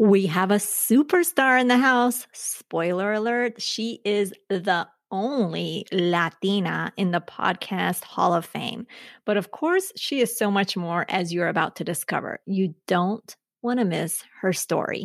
We have a superstar in the house. Spoiler alert, she is the only Latina in the podcast Hall of Fame. But of course, she is so much more as you're about to discover. You don't want to miss her story.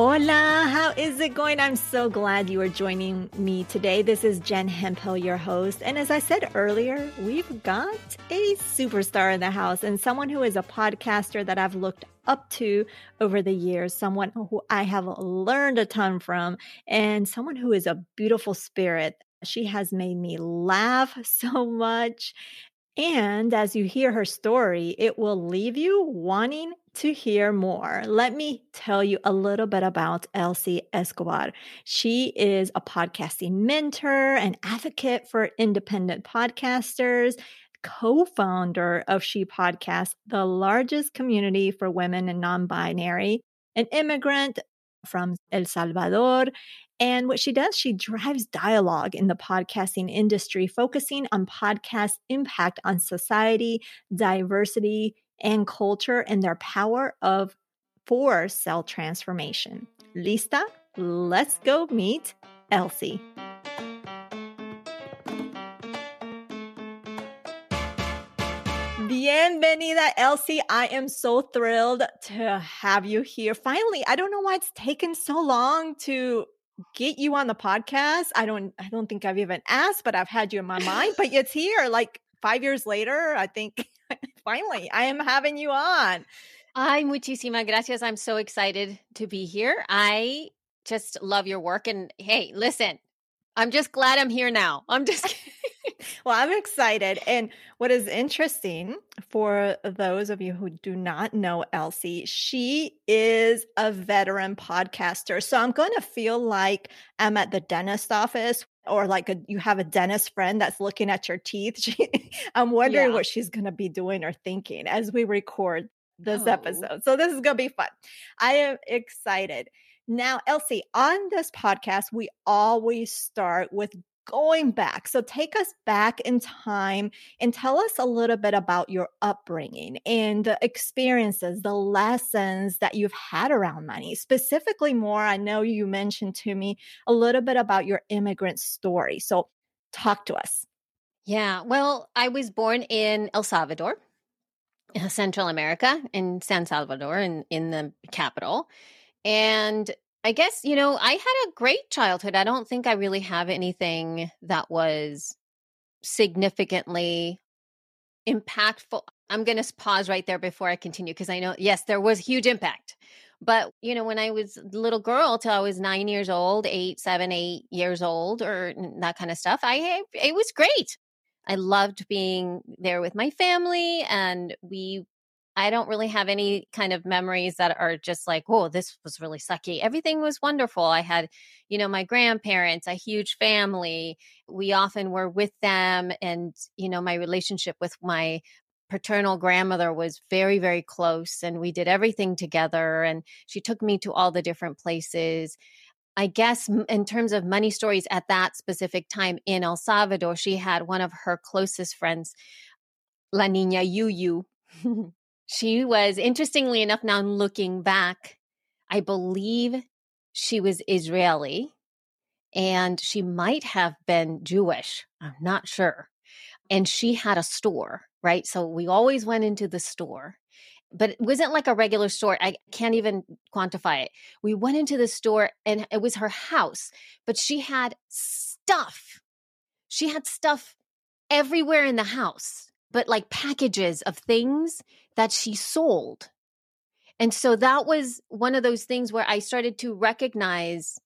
Hola, how is it going? I'm so glad you are joining me today. This is Jen Hemphill, your host. And as I said earlier, we've got a superstar in the house and someone who is a podcaster that I've looked up to over the years, someone who I have learned a ton from, and someone who is a beautiful spirit. She has made me laugh so much. And as you hear her story, it will leave you wanting to hear more, let me tell you a little bit about Elsie Escobar. She is a podcasting mentor and advocate for independent podcasters, co founder of She Podcast, the largest community for women and non binary, an immigrant from El Salvador. And what she does, she drives dialogue in the podcasting industry, focusing on podcast impact on society, diversity, and culture and their power of for cell transformation. Lista? Let's go meet Elsie. Bienvenida, Elsie. I am so thrilled to have you here. Finally, I don't know why it's taken so long to get you on the podcast. I don't I don't think I've even asked, but I've had you in my mind, but it's here like 5 years later. I think finally, I am having you on. Ay, muchísimas gracias. I'm so excited to be here. I just love your work. And hey, listen, I'm just glad I'm here now. I'm just well, I'm excited. And what is interesting for those of you who do not know Elsie, she is a veteran podcaster. So I'm going to feel like I'm at the dentist office or like a, you have a dentist friend that's looking at your teeth. She, I'm wondering yeah. what she's going to be doing or thinking as we record this oh. episode. So this is going to be fun. I am excited. Now, Elsie, on this podcast, we always start with going back. So take us back in time and tell us a little bit about your upbringing and the experiences, the lessons that you've had around money. Specifically, more, I know you mentioned to me a little bit about your immigrant story. So talk to us. Yeah, well, I was born in El Salvador. Central America in San Salvador in, in the capital. And I guess, you know, I had a great childhood. I don't think I really have anything that was significantly impactful. I'm going to pause right there before I continue because I know, yes, there was huge impact. But, you know, when I was little girl till I was nine years old, eight, seven, eight years old, or that kind of stuff, I, it was great. I loved being there with my family and we I don't really have any kind of memories that are just like, oh, this was really sucky. Everything was wonderful. I had, you know, my grandparents, a huge family. We often were with them. And, you know, my relationship with my paternal grandmother was very, very close. And we did everything together. And she took me to all the different places. I guess in terms of money stories at that specific time in El Salvador, she had one of her closest friends, La Niña Yuyu. She was, interestingly enough, now looking back, I believe she was Israeli and she might have been Jewish. I'm not sure. And she had a store, right? So we always went into the store, but it wasn't like a regular store. I can't even quantify it. We went into the store and it was her house, but she had stuff. She had stuff everywhere in the house, but like packages of things that she sold. And so that was one of those things where I started to recognize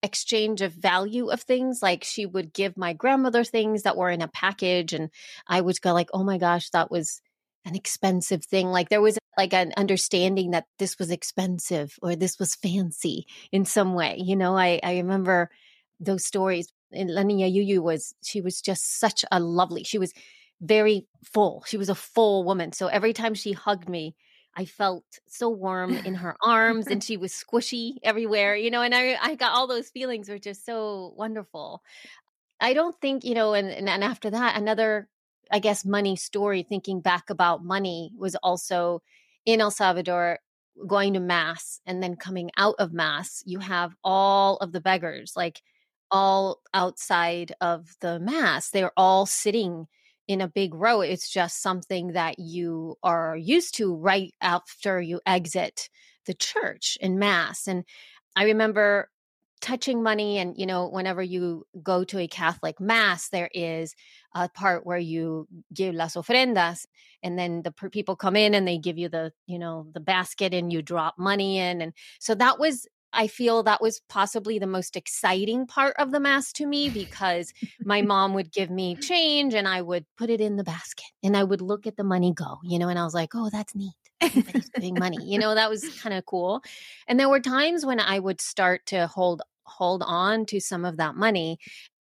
exchange of value of things. Like she would give my grandmother things that were in a package, and I would go like, "Oh my gosh, that was an expensive thing." Like there was like an understanding that this was expensive or this was fancy in some way. You know, I I remember those stories. And La Niña Yuyu was she was just such a lovely. She was very full. She was a full woman. So every time she hugged me, I felt so warm in her arms and she was squishy everywhere, you know, and I, I got all those feelings were just so wonderful. I don't think, you know, and, and, and after that, another, I guess, money story, thinking back about money was also in El Salvador going to mass and then coming out of mass, you have all of the beggars, like all outside of the mass. They're all sitting in a big row. It's just something that you are used to right after you exit the church in mass. And I remember touching money and you know whenever you go to a catholic mass there is a part where you give las ofrendas and then the people come in and they give you the you know the basket and you drop money in and so that was I feel that was possibly the most exciting part of the mass to me because my mom would give me change and I would put it in the basket and I would look at the money go, you know, and I was like, oh, that's neat. Everybody's giving money. You know, that was kind of cool. And there were times when I would start to hold hold on to some of that money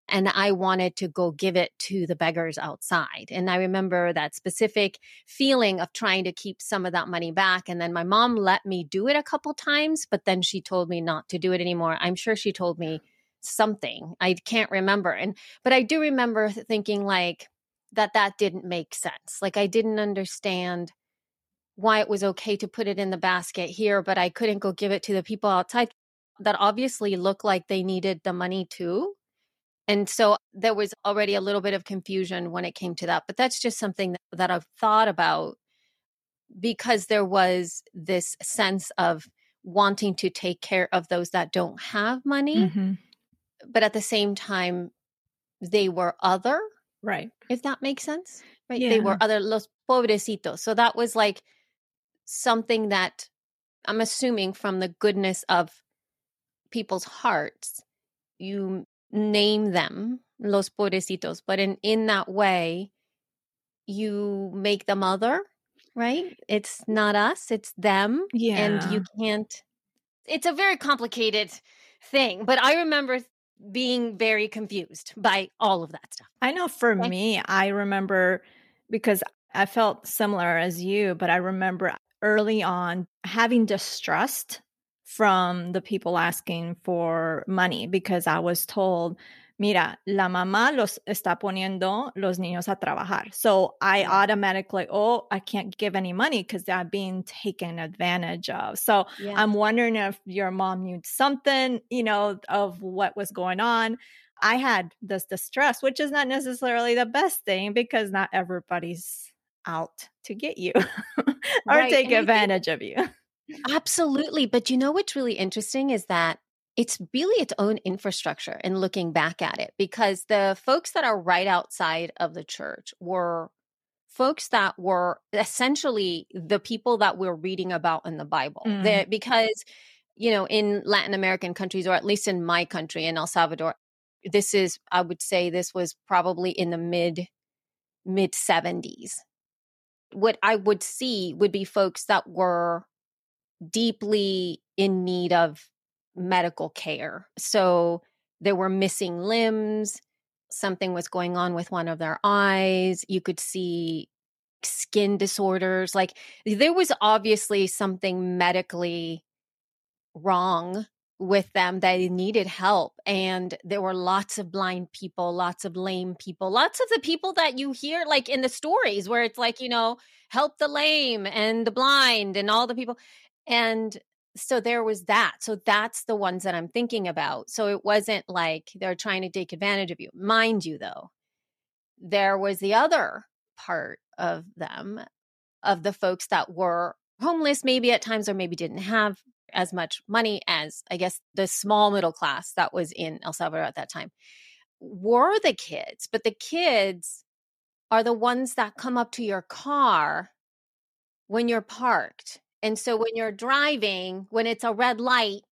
and I wanted to go give it to the beggars outside. And I remember that specific feeling of trying to keep some of that money back. And then my mom let me do it a couple times, but then she told me not to do it anymore. I'm sure she told me something. I can't remember. And but I do remember thinking like that that didn't make sense. Like I didn't understand why it was okay to put it in the basket here, but I couldn't go give it to the people outside that obviously looked like they needed the money too. And so there was already a little bit of confusion when it came to that. But that's just something that, I've thought about because there was this sense of wanting to take care of those that don't have money. Mm-hmm. But at the same time, they were other. Right. If that makes sense. Right. Yeah. They were other, los pobrecitos. So that was like something that I'm assuming from the goodness of people's hearts, you name them, los pobrecitos, but in, in that way, you make them other, right? It's not us, it's them. Yeah. And you can't, it's a very complicated thing. But I remember being very confused by all of that stuff. I know for okay. me, I remember because I felt similar as you, but I remember early on having distrust from the people asking for money because I was told, mira, la mamá los está poniendo los niños a trabajar. So I automatically, oh, I can't give any money because they're being taken advantage of. So yeah. I'm wondering if your mom knew something, you know, of what was going on. I had this distress, which is not necessarily the best thing because not everybody's out to get you or right. take and advantage think- of you. Absolutely. But you know what's really interesting is that it's really its own infrastructure and in looking back at it because the folks that are right outside of the church were folks that were essentially the people that we're reading about in the Bible. Mm. because, you know, in Latin American countries, or at least in my country, in El Salvador, this is, I would say, this was probably in the mid mid 70s. What I would see would be folks that were deeply in need of medical care. So there were missing limbs, something was going on with one of their eyes. You could see skin disorders. Like there was obviously something medically wrong with them they needed help and there were lots of blind people lots of lame people lots of the people that you hear like in the stories where it's like you know help the lame and the blind and all the people and so there was that. So that's the ones that I'm thinking about. So it wasn't like they're trying to take advantage of you. Mind you, though, there was the other part of them, of the folks that were homeless, maybe at times, or maybe didn't have as much money as, I guess, the small middle class that was in El Salvador at that time, were the kids. But the kids are the ones that come up to your car when you're parked. And so when you're driving, when it's a red light,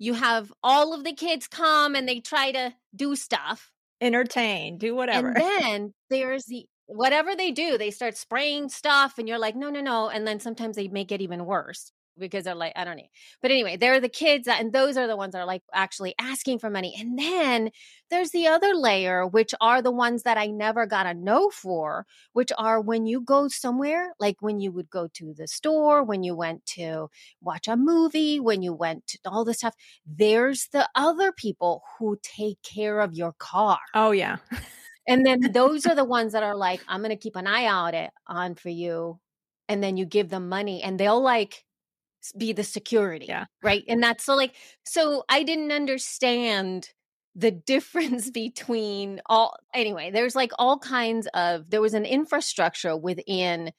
you have all of the kids come and they try to do stuff, entertain, do whatever. And then there's the whatever they do, they start spraying stuff and you're like, no, no, no. And then sometimes they make it even worse because they're like, I don't know. But anyway, they're the kids that, and those are the ones that are like actually asking for money. And then there's the other layer, which are the ones that I never got a no for, which are when you go somewhere, like when you would go to the store, when you went to watch a movie, when you went to all this stuff, there's the other people who take care of your car. Oh, yeah. and then those are the ones that are like, I'm going to keep an eye out it, on for you. And then you give them money and they'll like, be the security. Yeah. Right. And that's so like, so I didn't understand the difference between all, anyway, there's like all kinds of, there was an infrastructure within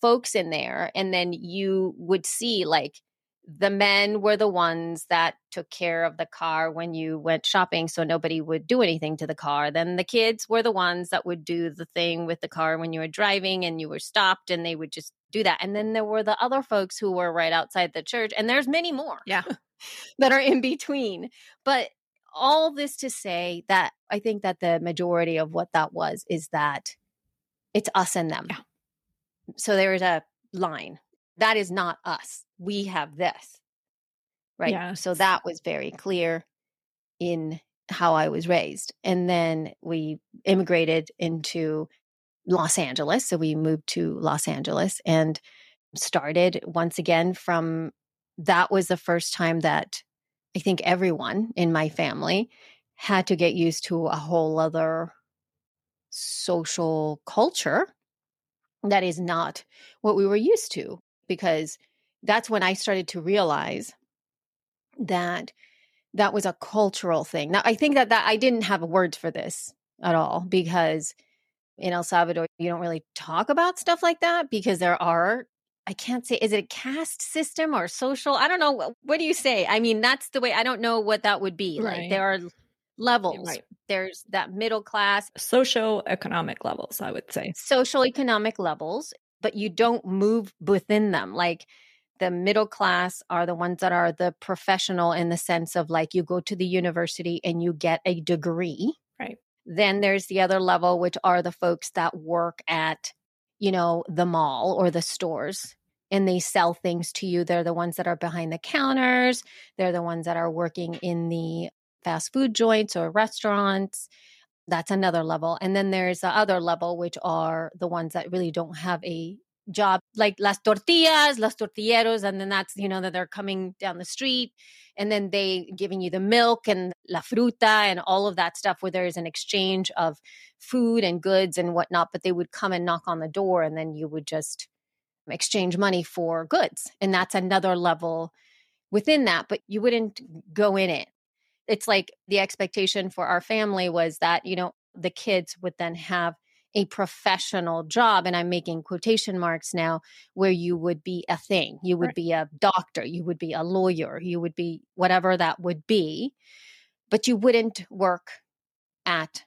folks in there. And then you would see like, the men were the ones that took care of the car when you went shopping so nobody would do anything to the car. Then the kids were the ones that would do the thing with the car when you were driving and you were stopped and they would just do that. And then there were the other folks who were right outside the church and there's many more yeah. that are in between. But all this to say that i think that the majority of what that was is that it's us and them. Yeah. so there's a line that is not us. We have this. Right. Yeah. So that was very clear in how I was raised. And then we immigrated into Los Angeles. So we moved to Los Angeles and started once again from that was the first time that I think everyone in my family had to get used to a whole other social culture that is not what we were used to because that's when I started to realize that that was a cultural thing. Now, I think that, that I didn't have words for this at all because in El Salvador, you don't really talk about stuff like that because there are, I can't say, is it a caste system or social? I don't know. What do you say? I mean, that's the way, I don't know what that would be. Right. Like there are levels. Right. There's that middle class, social economic levels, I would say. Social economic levels but you don't move within them. Like the middle class are the ones that are the professional in the sense of like you go to the university and you get a degree. Right. Then there's the other level, which are the folks that work at, you know, the mall or the stores and they sell things to you. They're the ones that are behind the counters. They're the ones that are working in the fast food joints or restaurants. That's another level. And then there's the other level, which are the ones that really don't have a job, like las tortillas, las tortilleros. And then that's, you know, that they're coming down the street and then they giving you the milk and la fruta and all of that stuff where there is an exchange of food and goods and whatnot. But they would come and knock on the door and then you would just exchange money for goods. And that's another level within that, but you wouldn't go in it it's like the expectation for our family was that, you know, the kids would then have a professional job and i'm making quotation marks now where you would be a thing. You would right. be a doctor you would be a lawyer you would be whatever that would be but you wouldn't work at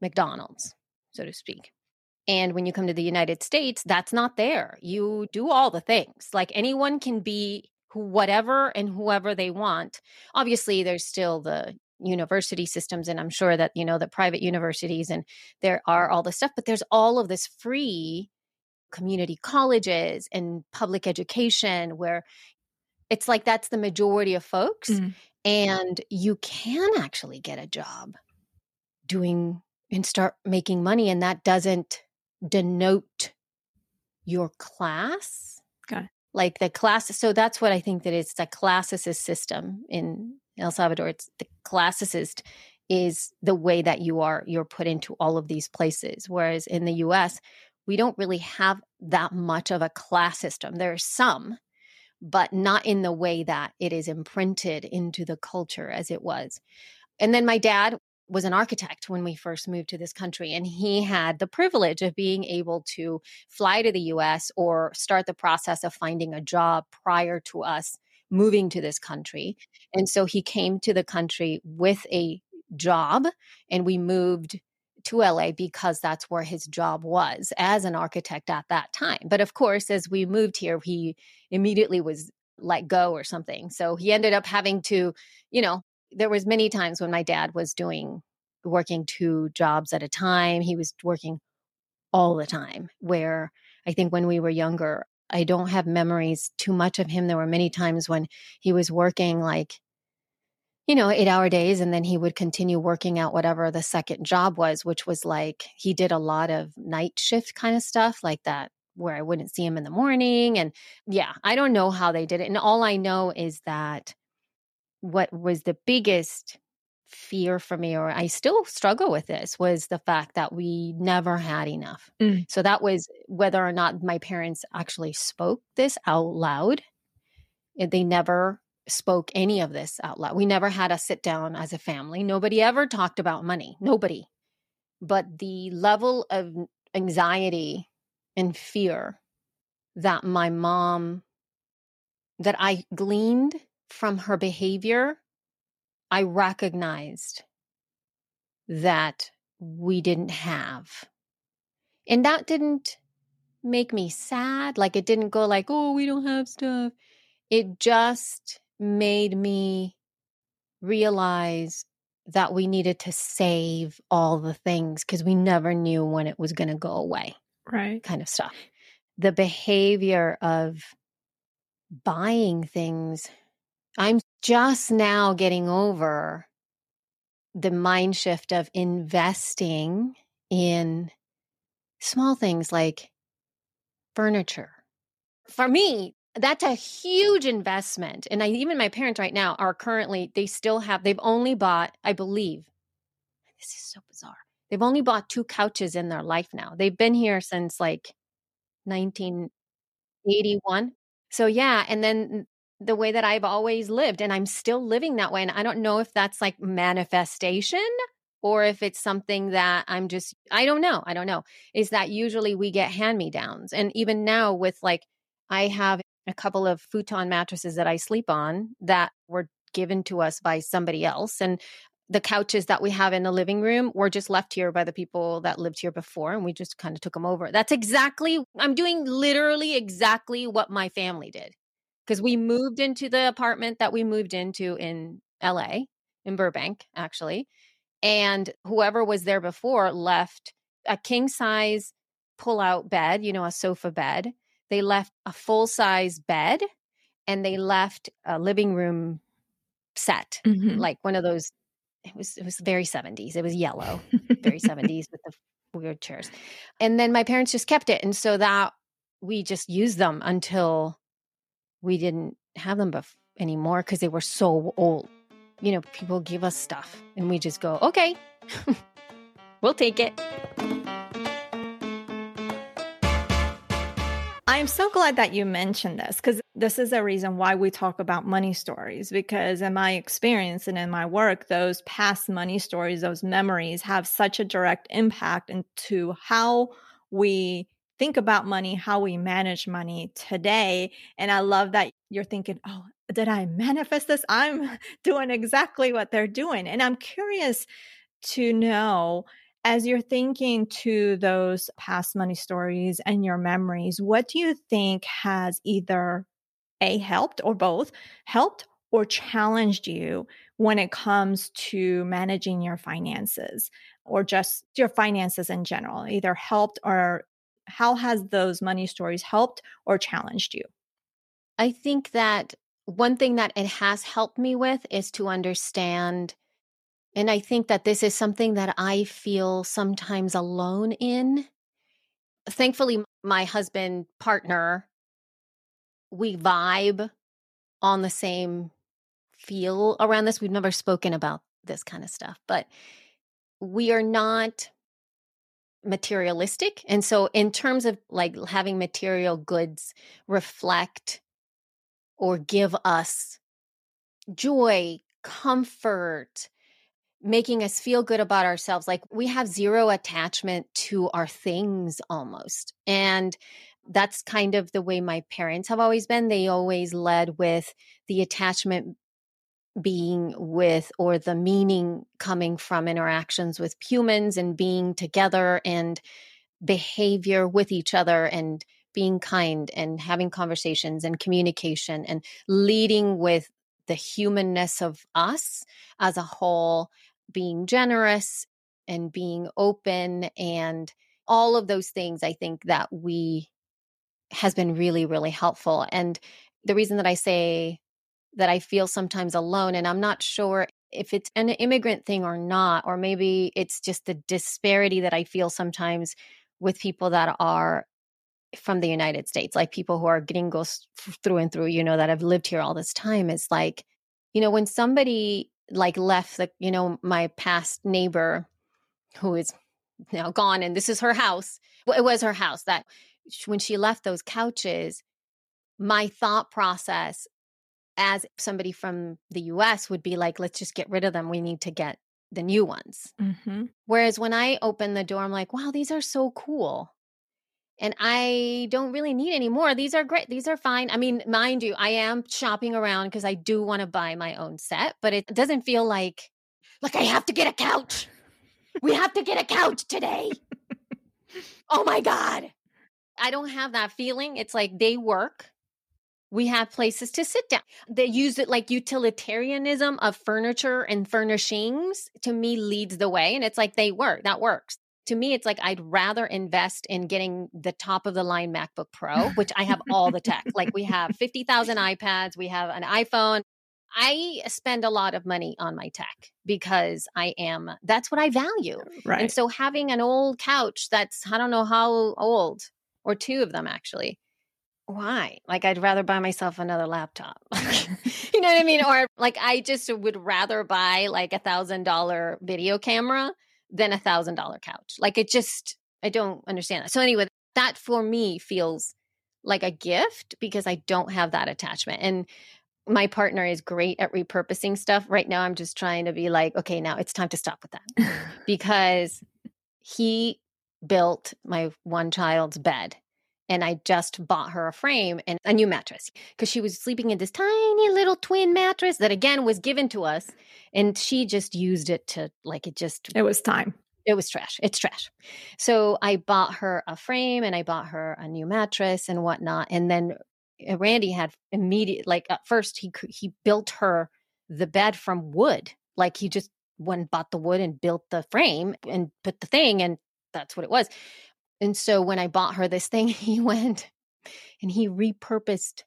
mcdonald's so to speak. And when you come to the united states that's not there. You do all the things. Like anyone can be whatever and whoever they want. Obviously, there's still the university systems, and I'm sure that, you know, the private universities and there are all this stuff, but there's all of this free community colleges and public education where it's like that's the majority of folks. Mm. And you can actually get a job doing and start making money, and that doesn't denote your class. Okay like the class so that's what i think that it's the classicist system in el salvador. It's the classicist is the way that you are you're put into all of these places whereas in the us we don't really have that much of a class system. There are some but not in the way that it is imprinted into the culture as it was. And then my dad was an architect when we first moved to this country, and he had the privilege of being able to fly to the US or start the process of finding a job prior to us moving to this country. And so he came to the country with a job, and we moved to LA because that's where his job was as an architect at that time. But of course, as we moved here, he immediately was let go or something. So he ended up having to, you know, there was many times when my dad was doing working two jobs at a time. He was working all the time where I think when we were younger, I don't have memories too much of him. There were many times when he was working like you know, eight hour days. And then he would continue working out whatever the second job was, which was like he did a lot of night shift kind of stuff like that, where I wouldn't see him in the morning. And yeah, I don't know how they did it. And all I know is that what was the biggest fear for me, or I still struggle with this, was the fact that we never had enough. Mm. So that was whether or not my parents actually spoke this out loud. They never spoke any of this out loud. We never had a sit down as a family. Nobody ever talked about money. Nobody. But the level of anxiety and fear that my mom, that I gleaned from her behavior, I recognized that we didn't have. And that didn't make me sad. Like it didn't go like, oh, we don't have stuff. It just made me realize that we needed to save all the things because we never knew when it was going to go away. Right. Kind of stuff. The behavior of buying things, I'm just now getting over the mind shift of investing in small things like furniture. For me, that's a huge investment. And I, even my parents right now are currently, they still have, they've only bought, I believe, this is so bizarre. They've only bought two couches in their life now. They've been here since like 1981. So, yeah. And then the way that I've always lived, and I'm still living that way. And I don't know if that's like manifestation or if it's something that I'm just, I don't know. I don't know. Is that usually we get hand me downs. And even now with like, I have a couple of futon mattresses that I sleep on that were given to us by somebody else. And the couches that we have in the living room were just left here by the people that lived here before and we just kind of took them over. That's exactly I'm doing literally exactly what my family did. Cuz we moved into the apartment that we moved into in LA in Burbank actually. And whoever was there before left a king size pull out bed, you know, a sofa bed they left a full size bed and they left a living room set, mm-hmm. like one of those. It was it was very 70s. It was yellow, very 70s with the weird chairs. And then my parents just kept it. And so that we just used them until we didn't have them bef- anymore because they were so old. You know, people give us stuff and we just go, okay, we'll take it. I'm so glad that you mentioned this because this is a reason why we talk about money stories. Because in my experience and in my work, those past money stories, those memories have such a direct impact into how we think about money, how we manage money today. And I love that you're thinking, oh, did I manifest this? I'm doing exactly what they're doing. And I'm curious to know as you're thinking to those past money stories and your memories, what do you think has either A, helped or both, helped or challenged you when it comes to managing your finances or just your finances in general? Either helped or how has those money stories helped or challenged you? I think that one thing that it has helped me with is to understand and I think that this is something that I feel sometimes alone in. Thankfully, my husband, partner, we vibe on the same feel around this. We've never spoken about this kind of stuff, but we are not materialistic. And so, in terms of like having material goods reflect or give us joy, comfort, making us feel good about ourselves. Like we have zero attachment to our things almost. And that's kind of the way my parents have always been. They always led with the attachment being with or the meaning coming from interactions with humans and being together and behavior with each other and being kind and having conversations and communication and leading with the humanness of us as a whole, being generous and being open and all of those things I think that we has been really really helpful. And the reason that I say that I feel sometimes alone and I'm not sure if it's an immigrant thing or not or maybe it's just the disparity that I feel sometimes with people that are from the United States, like people who are gringos through and through, you know, that have lived here all this time, It's like, you know, when somebody like left the, you know, my past neighbor who is now gone and this is her house. It was her house that when she left those couches, my thought process as somebody from the US would be like, let's just get rid of them. We need to get the new ones. Mm-hmm. Whereas when I open the door, I'm like, wow, these are so cool. And I don't really need any more. These are great. These are fine. I mean, mind you, I am shopping around because I do want to buy my own set, but it doesn't feel like like I have to get a couch. we have to get a couch today. oh my God. I don't have that feeling. It's like they work we have places to sit down. They use it like utilitarianism of furniture and furnishings to me leads the way. And it's like they work, that works. To me, it's like I'd rather invest in getting the top of the line MacBook Pro, which I have all the tech. like we have 50,000 iPads, we have an iPhone. I spend a lot of money on my tech because I am, that's what I value. Right. And so having an old couch that's, I don't know how old, or two of them actually, why? Like, I'd rather buy myself another laptop. you know what I mean? Or like, I just would rather buy like a thousand dollar video camera than a thousand dollar couch. Like, it just, I don't understand that. So, anyway, that for me feels like a gift because I don't have that attachment. And my partner is great at repurposing stuff. Right now, I'm just trying to be like, okay, now it's time to stop with that because he built my one child's bed and I just bought her a frame and a new mattress because she was sleeping in this tiny little twin mattress that again was given to us and she just used it to like it just it was time. It was trash. It's trash. So i bought her a frame and i bought her a new mattress and whatnot and then uh, randy had immediate like at first he he built her the bed from wood like he just went and bought the wood and built the frame and put the thing and that's what it was and so when I bought her this thing, he went and he repurposed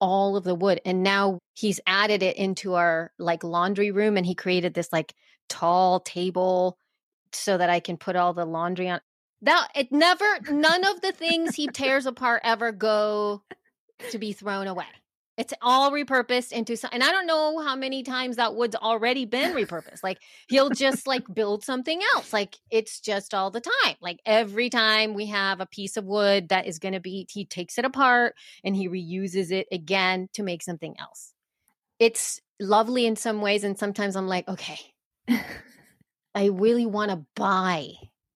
all of the wood and now he's added it into our like laundry room and he created this like tall table so that I can put all the laundry on. That it never none of the things he tears apart ever go to be thrown away. It's all repurposed into some, and I don't know how many times that wood's already been repurposed. Like he'll just like build something else. Like it's just all the time. Like every time we have a piece of wood that is going to be, he takes it apart and he reuses it again to make something else. It's lovely in some ways. And sometimes I'm like, okay, I really want to buy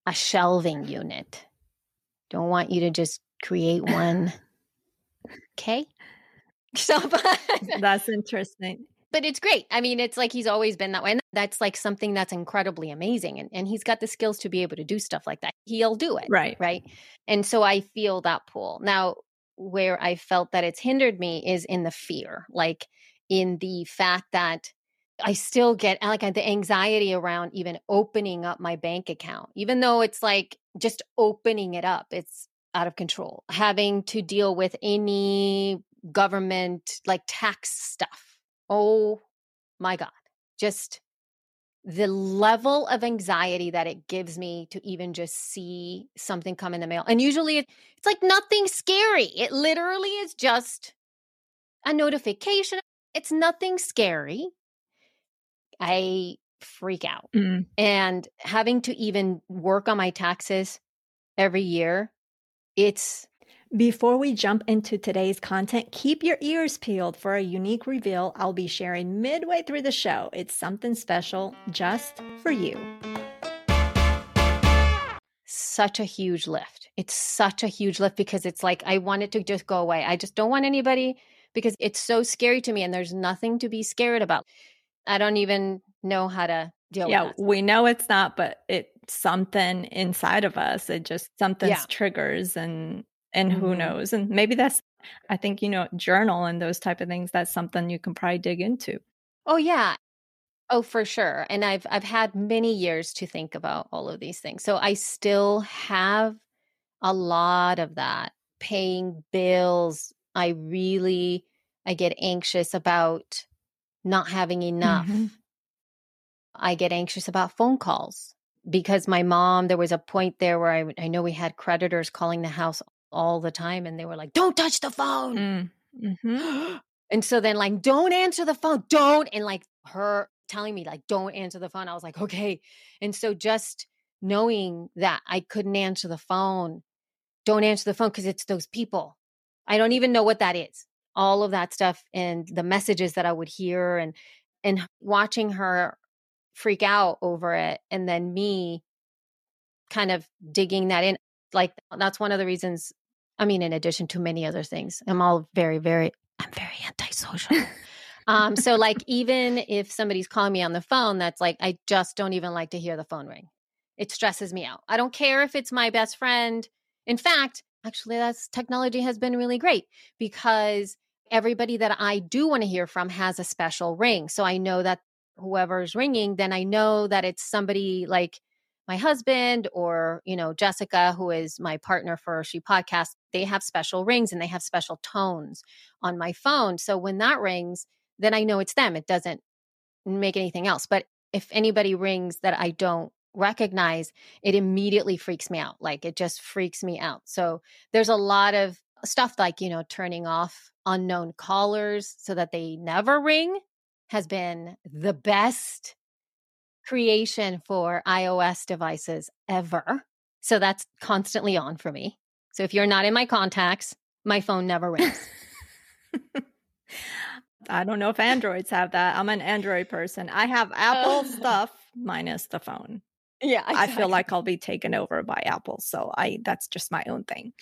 a shelving unit. Don't want you to just create one. Okay. So, but that's interesting. But it's great. I mean, it's like he's always been that way. And that's like something that's incredibly amazing. And, and he's got the skills to be able to do stuff like that. He'll do it. Right. Right. And so I feel that pull. Now, where I felt that it's hindered me is in the fear, like in the fact that I still get like the anxiety around even opening up my bank account, even though it's like just opening it up. It's out of control. Having to deal with any government, like tax stuff. Oh my God. Just the level of anxiety that it gives me to even just see something come in the mail. And usually it's like nothing scary. It literally is just a notification. It's nothing scary. I freak out. Mm. And having to even work on my taxes every year, it's before we jump into today's content, keep your ears peeled for a unique reveal I'll be sharing midway through the show. It's something special just for you. Such a huge lift. It's such a huge lift because it's like I want it to just go away. I just don't want anybody because it's so scary to me and there's nothing to be scared about. I don't even know how to deal yeah, we know it's not, but it's something inside of us. It just something Yeah. triggers and and who Mhm. knows. And maybe that's I think, you know, journal and those type of things, that's something you can probably dig into. Oh yeah. Oh, for sure. And I've I've had many years to think about all of these things. So I still have a lot of that. Paying bills. I really I get anxious about not having enough. Mhm. I get anxious about phone calls because my mom, there was a point there where I, I know we had creditors calling the house all the time and they were like, don't touch the phone. Mm. Mhm. and so then, like, don't answer the phone, don't. And like her telling me, like, don't answer the phone. I was like, okay. And so just knowing that I couldn't answer the phone, don't answer the phone because it's those people. I don't even know what that is. All of that stuff and the messages that I would hear and and watching her freak out over it and then me kind of digging that in like that's one of the reasons i mean in addition to many other things. I'm all very very i'm very antisocial. Um so like even if somebody's calling me on the phone that's like i just don't even like to hear the phone ring. It stresses me out. I don't care if it's my best friend. In fact actually that's technology has been really great because everybody that i do want to hear from has a special ring. So i know that whoever's ringing then i know that it's somebody like my husband or you know jessica who is my partner for she podcast they have special rings and they have special tones on my phone. So when that rings then i know it's them. It doesn't make anything else. But if anybody rings that i don't recognize it immediately freaks me out. Like it just freaks me out. So there's a lot of stuff like you know turning off unknown callers so that they never ring has been the best creation for iOS devices ever. So that's constantly on for me. So if you're not in my contacts, my phone never rings. I don't know if Androids have that. I'm an Android person. I have Apple oh. stuff minus the phone. yeah, I feel like I'll be taken over by Apple. So I that's just my own thing.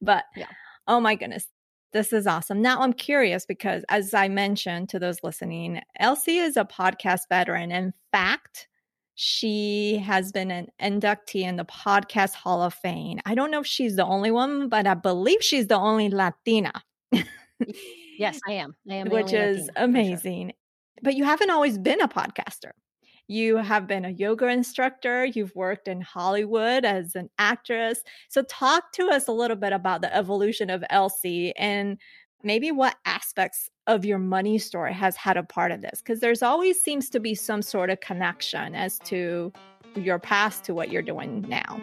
But Yeah. oh my goodness. This is awesome. Now I'm curious because as I mentioned to those listening, Elsie is a podcast veteran. In fact, she has been an inductee in the Podcast Hall of Fame. I don't know if she's the only one, but I believe she's the only Latina. yes, I am. I am, which is Latina, for sure. amazing. But you haven't always been a podcaster. You have been a yoga instructor, you've worked in Hollywood as an actress. So, talk to us a little bit about the evolution of Elsie and maybe what aspects of your money story has had a part of this. Because there's always seems to be some sort of connection as to your past to what you're doing now.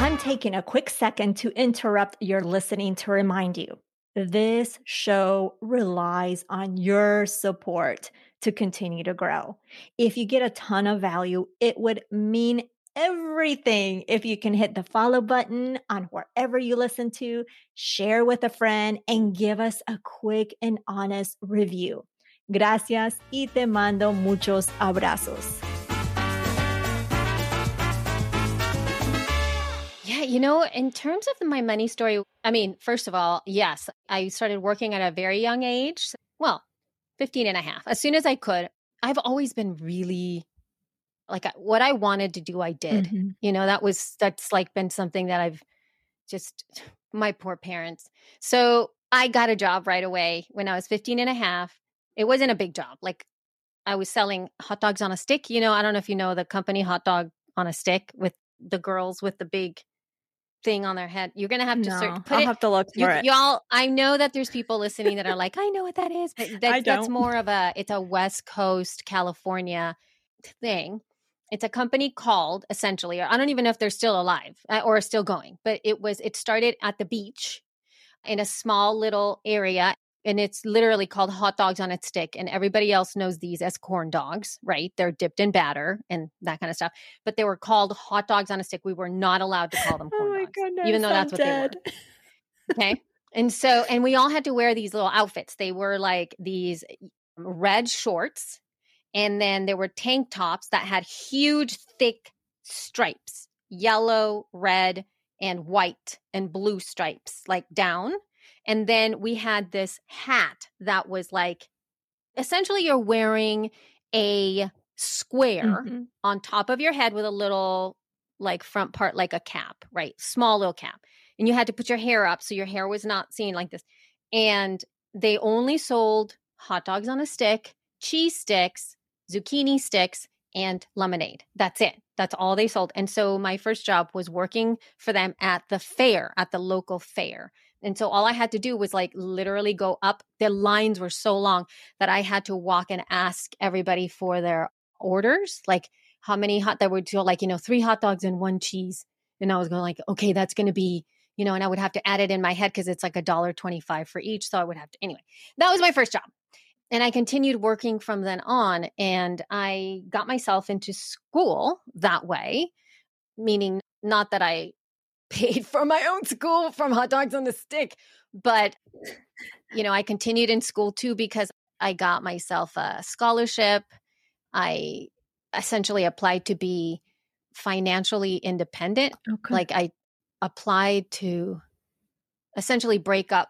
I'm taking a quick second to interrupt your listening to remind you this show relies on your support to continue to grow. If you get a ton of value, it would mean everything if you can hit the follow button on wherever you listen to, share with a friend, and give us a quick and honest review. Gracias y te mando muchos abrazos. You know, in terms of my money story, I mean, first of all, yes, I started working at a very young age. Well, 15 and a half. As soon as I could, I've always been really like what I wanted to do, I did. Mhm. You know, that was that's like been something that I've just my poor parents. So, I got a job right away when I was 15 and a half. It wasn't a big job. Like I was selling hot dogs on a stick. You know, I don't know if you know the company Hot Dog on a Stick with the girls with the big thing on their head. You're gonna have to No, search. Put I'll it, have to look you, for it. y'all. I know that there's people listening that are like, I know what that is, but that's, I that's more of a. It's a West Coast California thing. It's a company called essentially. I don't even know if they're still alive uh, or still going, but it was. It started at the beach in a small little area and it's literally called hot dogs on a stick and everybody else knows these as corn dogs right? They're dipped in batter and that kind of stuff but they were called hot dogs on a stick. We were not allowed to call them Oh corn my dogs goodness, even though I'm that's what dead. they were. okay? And so and we all had to wear these little outfits. They were like these red shorts and then there were tank tops that had huge thick stripes yellow red and white and blue stripes like down And then we had this hat that was like essentially you're wearing a square mm-hmm. on top of your head with a little like front part like a cap, right? Small little cap. And you had to put your hair up so your hair was not seen like this. And they only sold hot dogs on a stick, cheese sticks, zucchini sticks, and lemonade. That's it. That's all they sold. And so my first job was working for them at the fair, at the local fair. And so all I had to do was like literally go up. The lines were so long that I had to walk and ask everybody for their orders, like how many hot that would do like, you know, three hot dogs and one cheese. And I was going like, okay, that's going to be, you know, and I would have to add it in my head because it's like a dollar 25 for each. So I would have to, anyway, that was my first job. And I continued working from then on. And I got myself into school that way, meaning not that I paid for my own school from hot dogs on the stick, but, you know, I continued in school too because I got myself a scholarship. I essentially applied to be financially independent. Oh, okay. Like I applied to essentially break up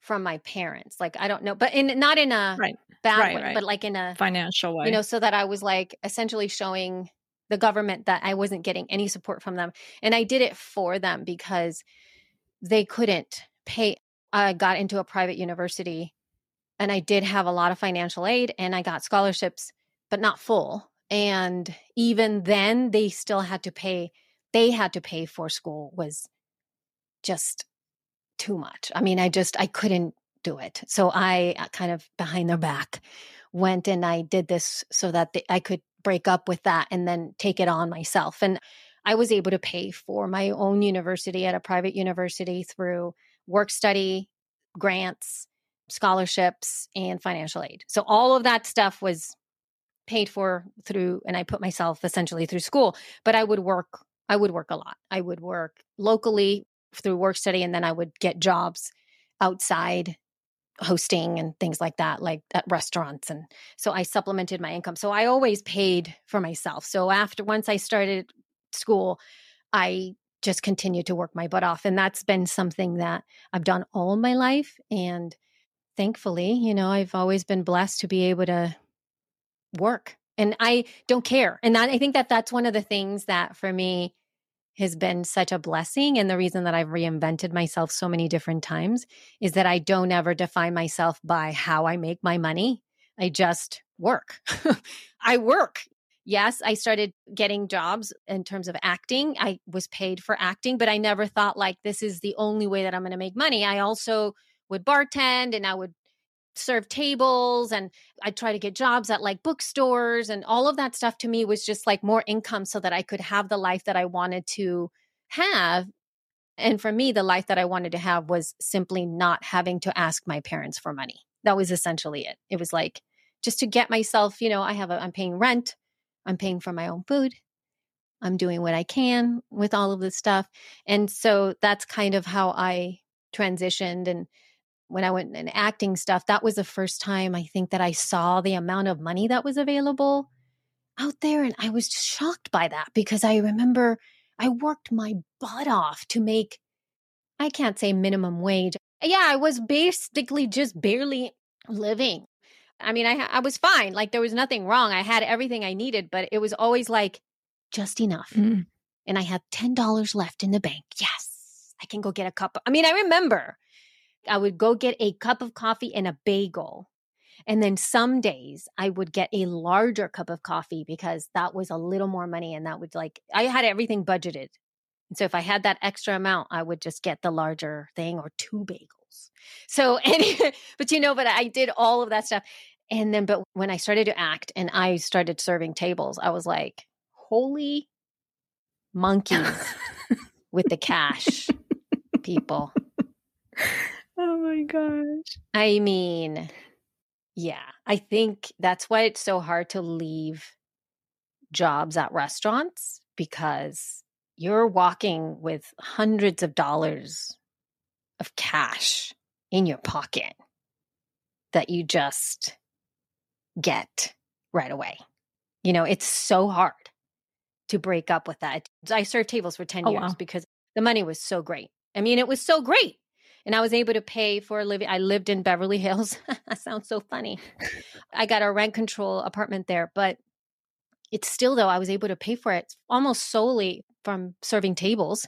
from my parents. Like I don't know, but in not in a right. bad right, way, right. but like in a financial way. You know, so that I was like essentially showing the government that I wasn't getting any support from them. And I did it for them because they couldn't pay. I got into a private university and I did have a lot of financial aid and I got scholarships, but not full. And even then, they still had to pay, they had to pay for school was just too much. I mean, I just, I couldn't do it. So I uh, kind of behind their back went and I did this so that the, I could break up with that and then take it on myself. And I was able to pay for my own university at a private university through work study, grants, scholarships, and financial aid. So all of that stuff was paid for through, and I put myself essentially through school, but I would work. I would work a lot. I would work locally through work study and then I would get jobs outside hosting and things like that like at restaurants and so I supplemented my income. So I always paid for myself. So after once I started school, I just continued to work my butt off and that's been something that I've done all my life and thankfully, you know, I've always been blessed to be able to work and I don't care. And that, I think that that's one of the things that for me has been such a blessing. And the reason that I've reinvented myself so many different times is that I don't ever define myself by how I make my money. I just work. I work. Yes, I started getting jobs in terms of acting. I was paid for acting, but I never thought like this is the only way that I'm going to make money. I also would bartend and I would serve tables and I'd try to get jobs at like bookstores and all of that stuff to me was just like more income so that I could have the life that I wanted to have. And for me, the life that I wanted to have was simply not having to ask my parents for money. That was essentially it. It was like just to get myself, you know, I have a, I'm paying rent, I'm paying for my own food, I'm doing what I can with all of this stuff. And so that's kind of how I transitioned and when I went in acting stuff, that was the first time I think that I saw the amount of money that was available out there. And I was shocked by that because I remember I worked my butt off to make, I can't say minimum wage. Yeah, I was basically just barely living. I mean, I, I was fine. Like there was nothing wrong. I had everything I needed, but it was always like just enough. Mm. And I had $10 left in the bank. Yes, I can go get a cup. I mean, I remember I would go get a cup of coffee and a bagel. And then some days I would get a larger cup of coffee because that was a little more money and that would like, I had everything budgeted. And so if I had that extra amount, I would just get the larger thing or two bagels. So, anyway, but you know, but I did all of that stuff. And then, but when I started to act and I started serving tables, I was like, holy monkeys with the cash, people. Oh my gosh. I mean, yeah, I think that's why it's so hard to leave jobs at restaurants because you're walking with hundreds of dollars of cash in your pocket that you just get right away. You know, it's so hard to break up with that. I served tables for 10 oh, years wow. because the money was so great. I mean, it was so great And I was able to pay for a living. I lived in Beverly Hills. that sounds so funny. I got a rent control apartment there, but it's still though I was able to pay for it almost solely from serving tables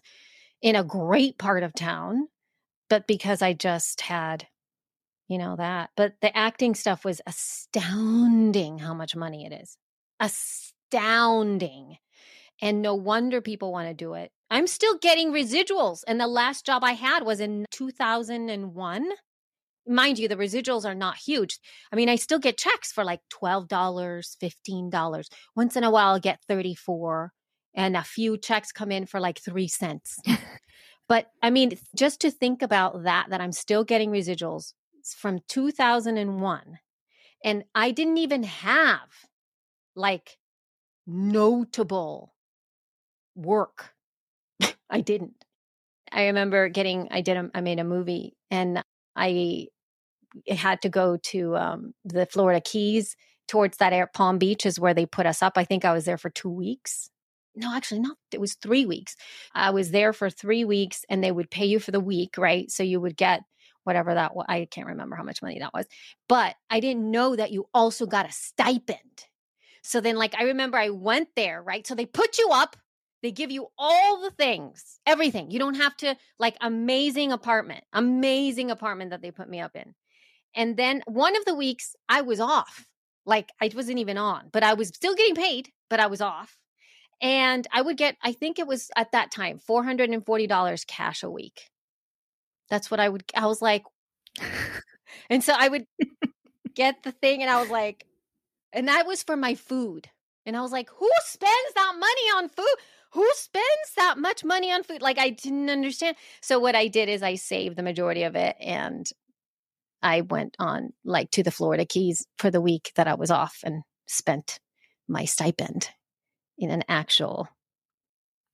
in a great part of town, but because I just had you know that. But the acting stuff was astounding how much money it is. Astounding. And no wonder people want to do it. I'm still getting residuals. And the last job I had was in 2001. Mind you, the residuals are not huge. I mean, I still get checks for like $12, $15. Once in a while, I'll get 34 and a few checks come in for like three cents. but I mean, just to think about that, that I'm still getting residuals from 2001. And I didn't even have like notable work. I didn't. I remember getting, I did, a, I made a movie and I had to go to um, the Florida Keys towards that air, Palm Beach is where they put us up. I think I was there for two weeks. No, actually, not. It was three weeks. I was there for three weeks and they would pay you for the week, right? So you would get whatever that was. I can't remember how much money that was. But I didn't know that you also got a stipend. So then, like, I remember I went there, right? So they put you up, they give you all the things, everything. You don't have to, like, amazing apartment, amazing apartment that they put me up in. And then one of the weeks I was off. Like, I wasn't even on, but I was still getting paid, but I was off. And I would get, I think it was at that time, $440 cash a week. That's what I would, I was like, and so I would get the thing and I was like, and that was for my food. And I was like, who spends that money on food? Who spends that much money on food? Like, I didn't understand. So, what I did is I saved the majority of it and I went on like to the Florida Keys for the week that I was off and spent my stipend in an actual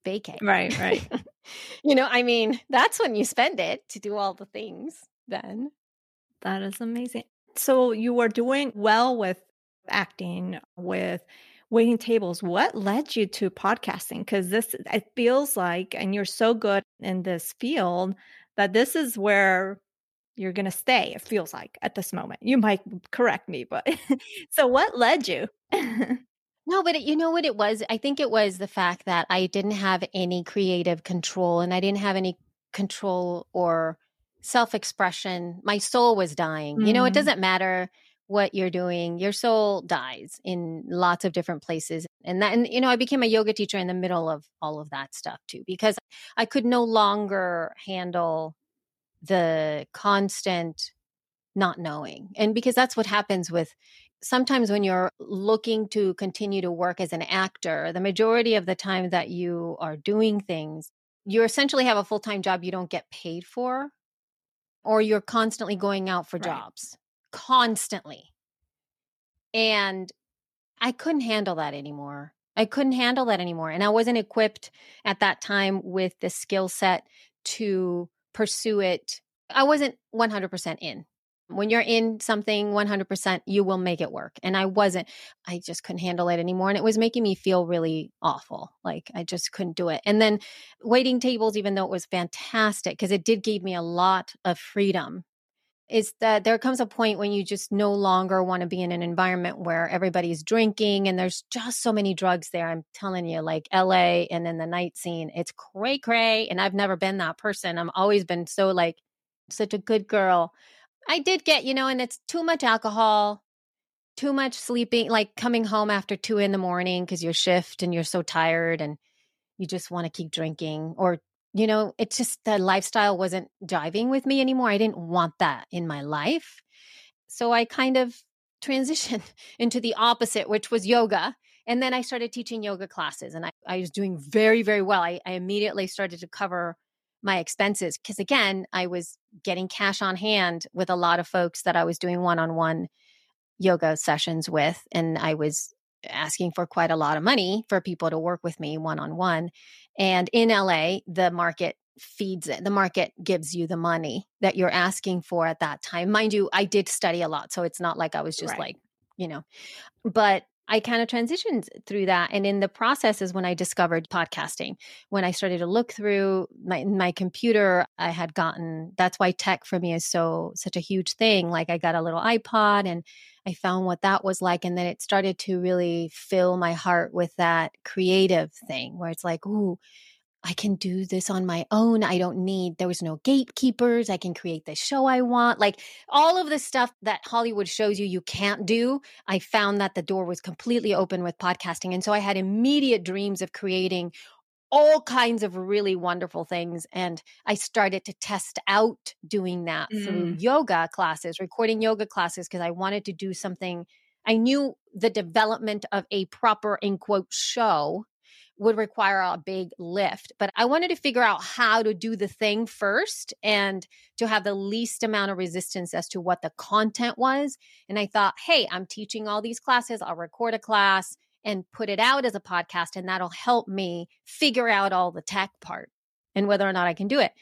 vacay. Right, right. you know, I mean, that's when you spend it to do all the things then. That is amazing. So you were doing well with acting, with waiting tables. What led you to podcasting? Because this, it feels like, and you're so good in this field that this is where you're going to stay, it feels like at this moment. You might correct me, but so what led you? No, but it, you know what it was? I think it was the fact that I didn't have any creative control and I didn't have any control or self expression. My soul was dying. Mm. You know, it mm. doesn't matter what you're doing, your soul dies in lots of different places. And that, and, you know, I became a yoga teacher in the middle of all of that stuff too, because I could no longer handle the constant not knowing. And because that's what happens with sometimes when you're looking to continue to work as an actor, the majority of the time that you are doing things, you essentially have a full time job you don't get paid for, or you're constantly going out for right. jobs, constantly. And I couldn't handle that anymore. I couldn't handle that anymore. And I wasn't equipped at that time with the skill set to pursue it. I wasn't 100% in when you're in something 100%, you will make it work. And I wasn't, I just couldn't handle it anymore. And it was making me feel really awful. Like I just couldn't do it. And then waiting tables, even though it was fantastic, because it did give me a lot of freedom, is that there comes a point when you just no longer want to be in an environment where everybody's drinking and there's just so many drugs there. I'm telling you, like LA and then the night scene, it's cray cray. And I've never been that person. I've always been so like, such a good girl I did get, you know, and it's too much alcohol, too much sleeping, like coming home after two in the morning because your shift and you're so tired and you just want to keep drinking. Or, you know, it's just the lifestyle wasn't jiving with me anymore. I didn't want that in my life. So I kind of transitioned into the opposite, which was yoga. And then I started teaching yoga classes and I, I was doing very, very well. I, I immediately started to cover my expenses because again i was getting cash on hand with a lot of folks that i was doing one-on-one yoga sessions with and i was asking for quite a lot of money for people to work with me one-on-one and in la the market feeds it the market gives you the money that you're asking for at that time mind you i did study a lot so it's not like i was just right. like you know but I kind of transitioned through that. And in the process is when I discovered podcasting. When I started to look through my, my computer, I had gotten that's why tech for me is so such a huge thing. Like I got a little iPod and I found what that was like. And then it started to really fill my heart with that creative thing where it's like, ooh, I can do this on my own. I don't need, there was no gatekeepers. I can create the show I want. Like all of the stuff that Hollywood shows you you can't do. I found that the door was completely open with podcasting. And so I had immediate dreams of creating all kinds of really wonderful things. And I started to test out doing that mm. through yoga classes, recording yoga classes, because I wanted to do something. I knew the development of a proper, in quote, show would require a big lift. But I wanted to figure out how to do the thing first and to have the least amount of resistance as to what the content was. And I thought, hey, I'm teaching all these classes, I'll record a class and put it out as a podcast, and that'll help me figure out all the tech part and whether or not I can do it.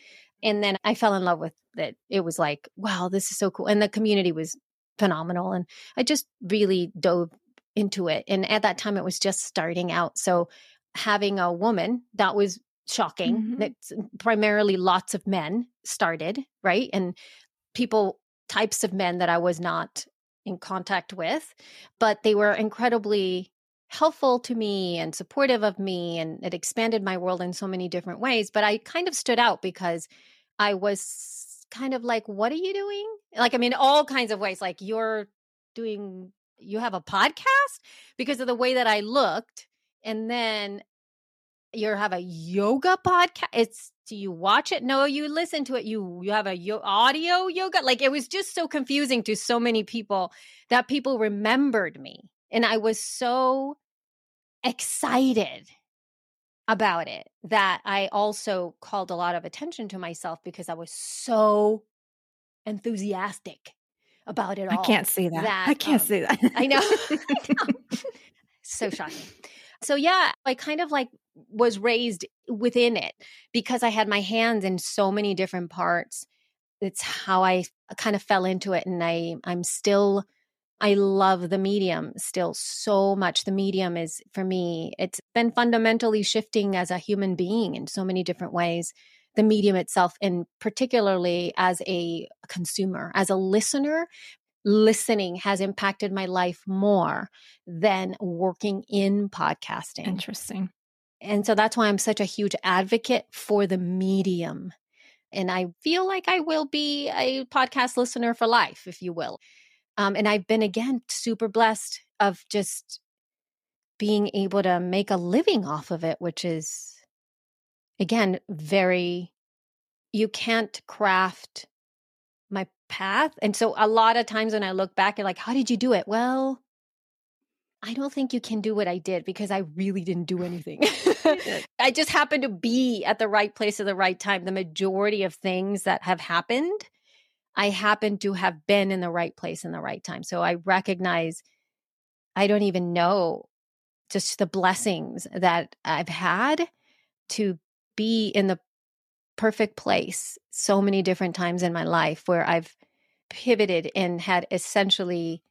And then I fell in love with it. It was like, wow, this is so cool. And the community was phenomenal. And I just really dove into it. And at that time, it was just starting out. So having a woman that was shocking mm-hmm. that primarily lots of men started right? And people types of men that i was not in contact with but they were incredibly helpful to me and supportive of me and it expanded my world in so many different ways but i kind of stood out because i was kind of like what are you doing? Like i mean all kinds of ways like you're doing you have a podcast? Because of the way that i looked and then you have a yoga podcast. It's do you watch it? No, you listen to it. You you have a yo- audio yoga. Like it was just so confusing to so many people that people remembered me, and I was so excited about it that I also called a lot of attention to myself because I was so enthusiastic about it all. I can't see that. that I can't um, see that. I know. so shocking. So yeah, I kind of like was raised within it because I had my hands in so many different parts. It's how I kind of fell into it and I I'm still I love the medium still so much. The medium is for me, it's been fundamentally shifting as a human being in so many different ways. The medium itself, and particularly as a consumer, as a listener, listening has impacted my life more than working in podcasting. Interesting. And so that's why I'm such a huge advocate for the medium. And I feel like I will be a podcast listener for life, if you will. Um, and I've been, again, super blessed of just being able to make a living off of it, which is, again, very, you can't craft path. And so a lot of times when I look back and like, how did you do it? Well, I don't think you can do what I did because I really didn't do anything. I just happened to be at the right place at the right time. The majority of things that have happened, I happen to have been in the right place in the right time. So I recognize I don't even know just the blessings that I've had to be in the perfect place so many different times in my life where I've pivoted and had essentially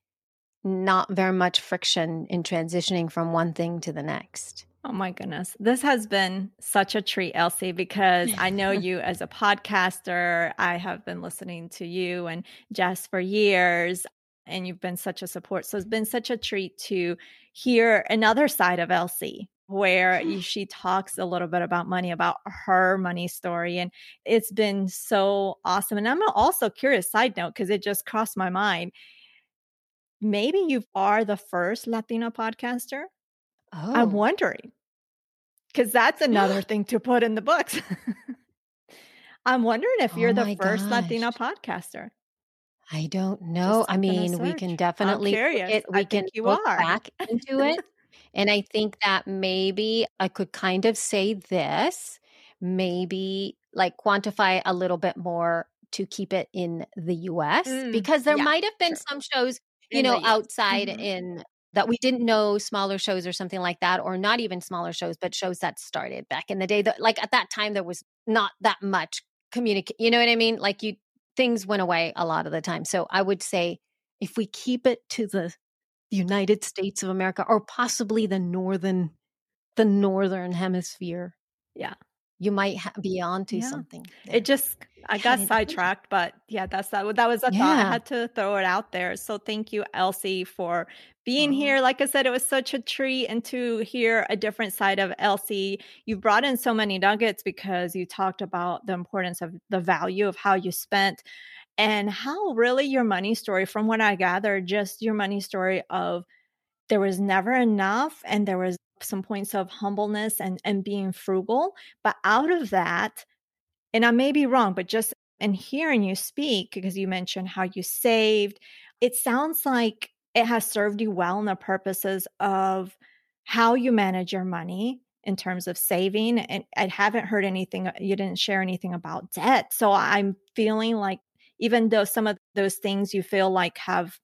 not very much friction in transitioning from one thing to the next. Oh my goodness. This has been such a treat, Elsie, because I know you as a podcaster. I have been listening to you and Jess for years, and you've been such a support. So it's been such a treat to hear another side of Elsie where she talks a little bit about money, about her money story. And it's been so awesome. And I'm also curious, side note, because it just crossed my mind. Maybe you are the first Latino podcaster. Oh. I'm wondering, because that's another thing to put in the books. I'm wondering if oh you're oh the first gosh. Latino podcaster. I don't know. I mean, we can definitely it, we I can you are. back into it and I think that maybe I could kind of say this, maybe like quantify a little bit more to keep it in the US mm, because there yeah, might have been sure. some shows, you in know, outside mm-hmm. in that we didn't know smaller shows or something like that or not even smaller shows but shows that started back in the day that like at that time there was not that much communicate you know what i mean like you things went away a lot of the time so i would say if we keep it to the the United States of America or possibly the northern the northern hemisphere. Yeah. You might ha- be onto Yeah. something. It just I got sidetracked, but yeah, that's that. That was a thought. I had to throw it out there. So thank you, Elsie, for being Oh. here. Like I said, it was such a treat, and to hear a different side of Elsie. You brought in so many nuggets because you talked about the importance of the value of how you spent and how really your money story, from what I gathered, just your money story of there was never enough and there was some points of humbleness and and being frugal but out of that and I may be wrong, but just in hearing you speak, because you mentioned how you saved, it sounds like it has served you well in the purposes of how you manage your money in terms of saving. And I haven't heard anything, uh, you didn't share anything about debt. So I'm feeling like even though some of those things you feel like have,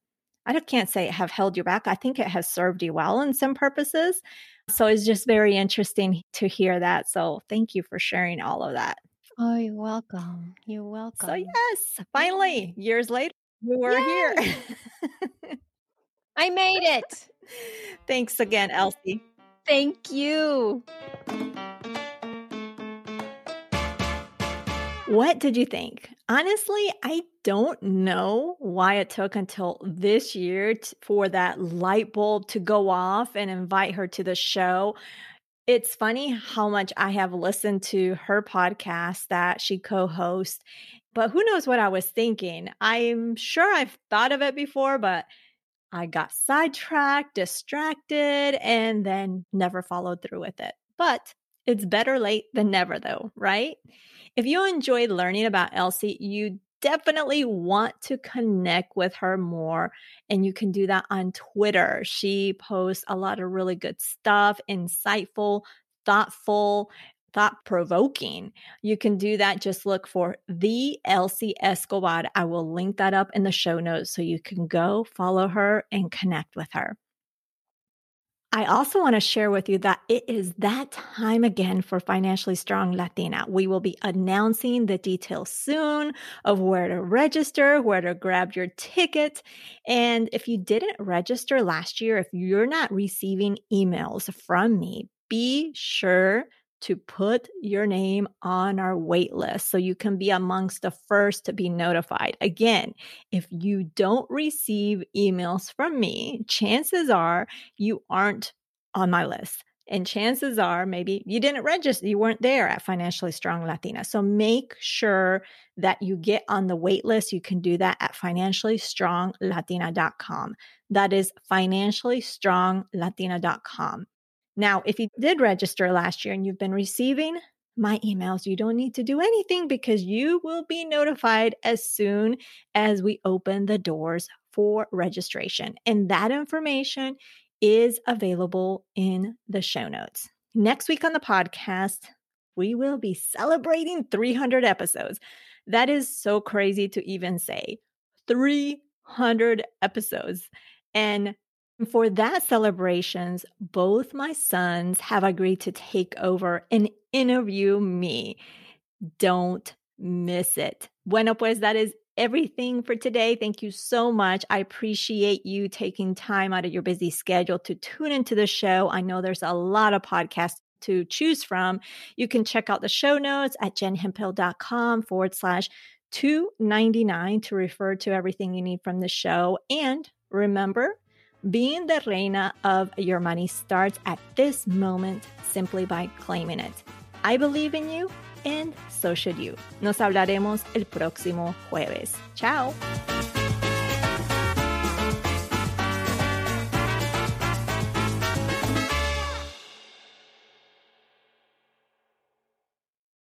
I can't say have held you back, I think it has served you well in some purposes. So it's just very interesting to hear that. So thank you for sharing all of that. Oh, you're welcome. You're welcome. So yes, finally, years later, you were here. I made it. Thanks again, Elsie. Thank you. What did you think? Honestly, I don't know why it took until this year t- for that light bulb to go off and invite her to the show. It's funny how much I have listened to her podcast that she co hosts, but who knows what I was thinking? I'm sure I've thought of it before, but I got sidetracked, distracted, and then never followed through with it. But it's better late than never, though, right? If you enjoyed learning about Elsie, you definitely want to connect with her more, and you can do that on Twitter. She posts a lot of really good stuff, insightful, thoughtful, thought provoking. You can do that. Just look for the Elsie Escobar. I will link that up in the show notes so you can go follow her and connect with her. I also want to share with you that it is that time again for Financially Strong Latina. We will be announcing the details soon of where to register, where to grab your ticket. And if you didn't register last year, if you're not receiving emails from me, be sure to put your name on our wait list so you can be amongst the first to be notified. Again, if you don't receive emails from me, chances are you aren't on my list. And chances are maybe you didn't register, you weren't there at Financially Strong Latina. So make sure that you get on the wait list. You can do that at financiallystronglatina.com. That is financiallystronglatina.com. Now, if you did register last year and you've been receiving my emails, you don't need to do anything because you will be notified as soon as we open the doors for registration. And that information is available in the show notes. Next week on the podcast, we will be celebrating 300 episodes. That is so crazy to even say. 300 episodes. And for that celebrations, both my sons have agreed to take over and interview me. Don't miss it. Bueno, pues that is everything for today. Thank you so much. I appreciate you taking time out of your busy schedule to tune into the show. I know there's a lot of podcasts to choose from. You can check out the show notes at jenhemphill.com forward slash 299 to refer to everything you need from the show. And remember, being the reina of your money starts at this moment simply by claiming it. I believe in you and so should you. Nos hablaremos el próximo jueves. Chao.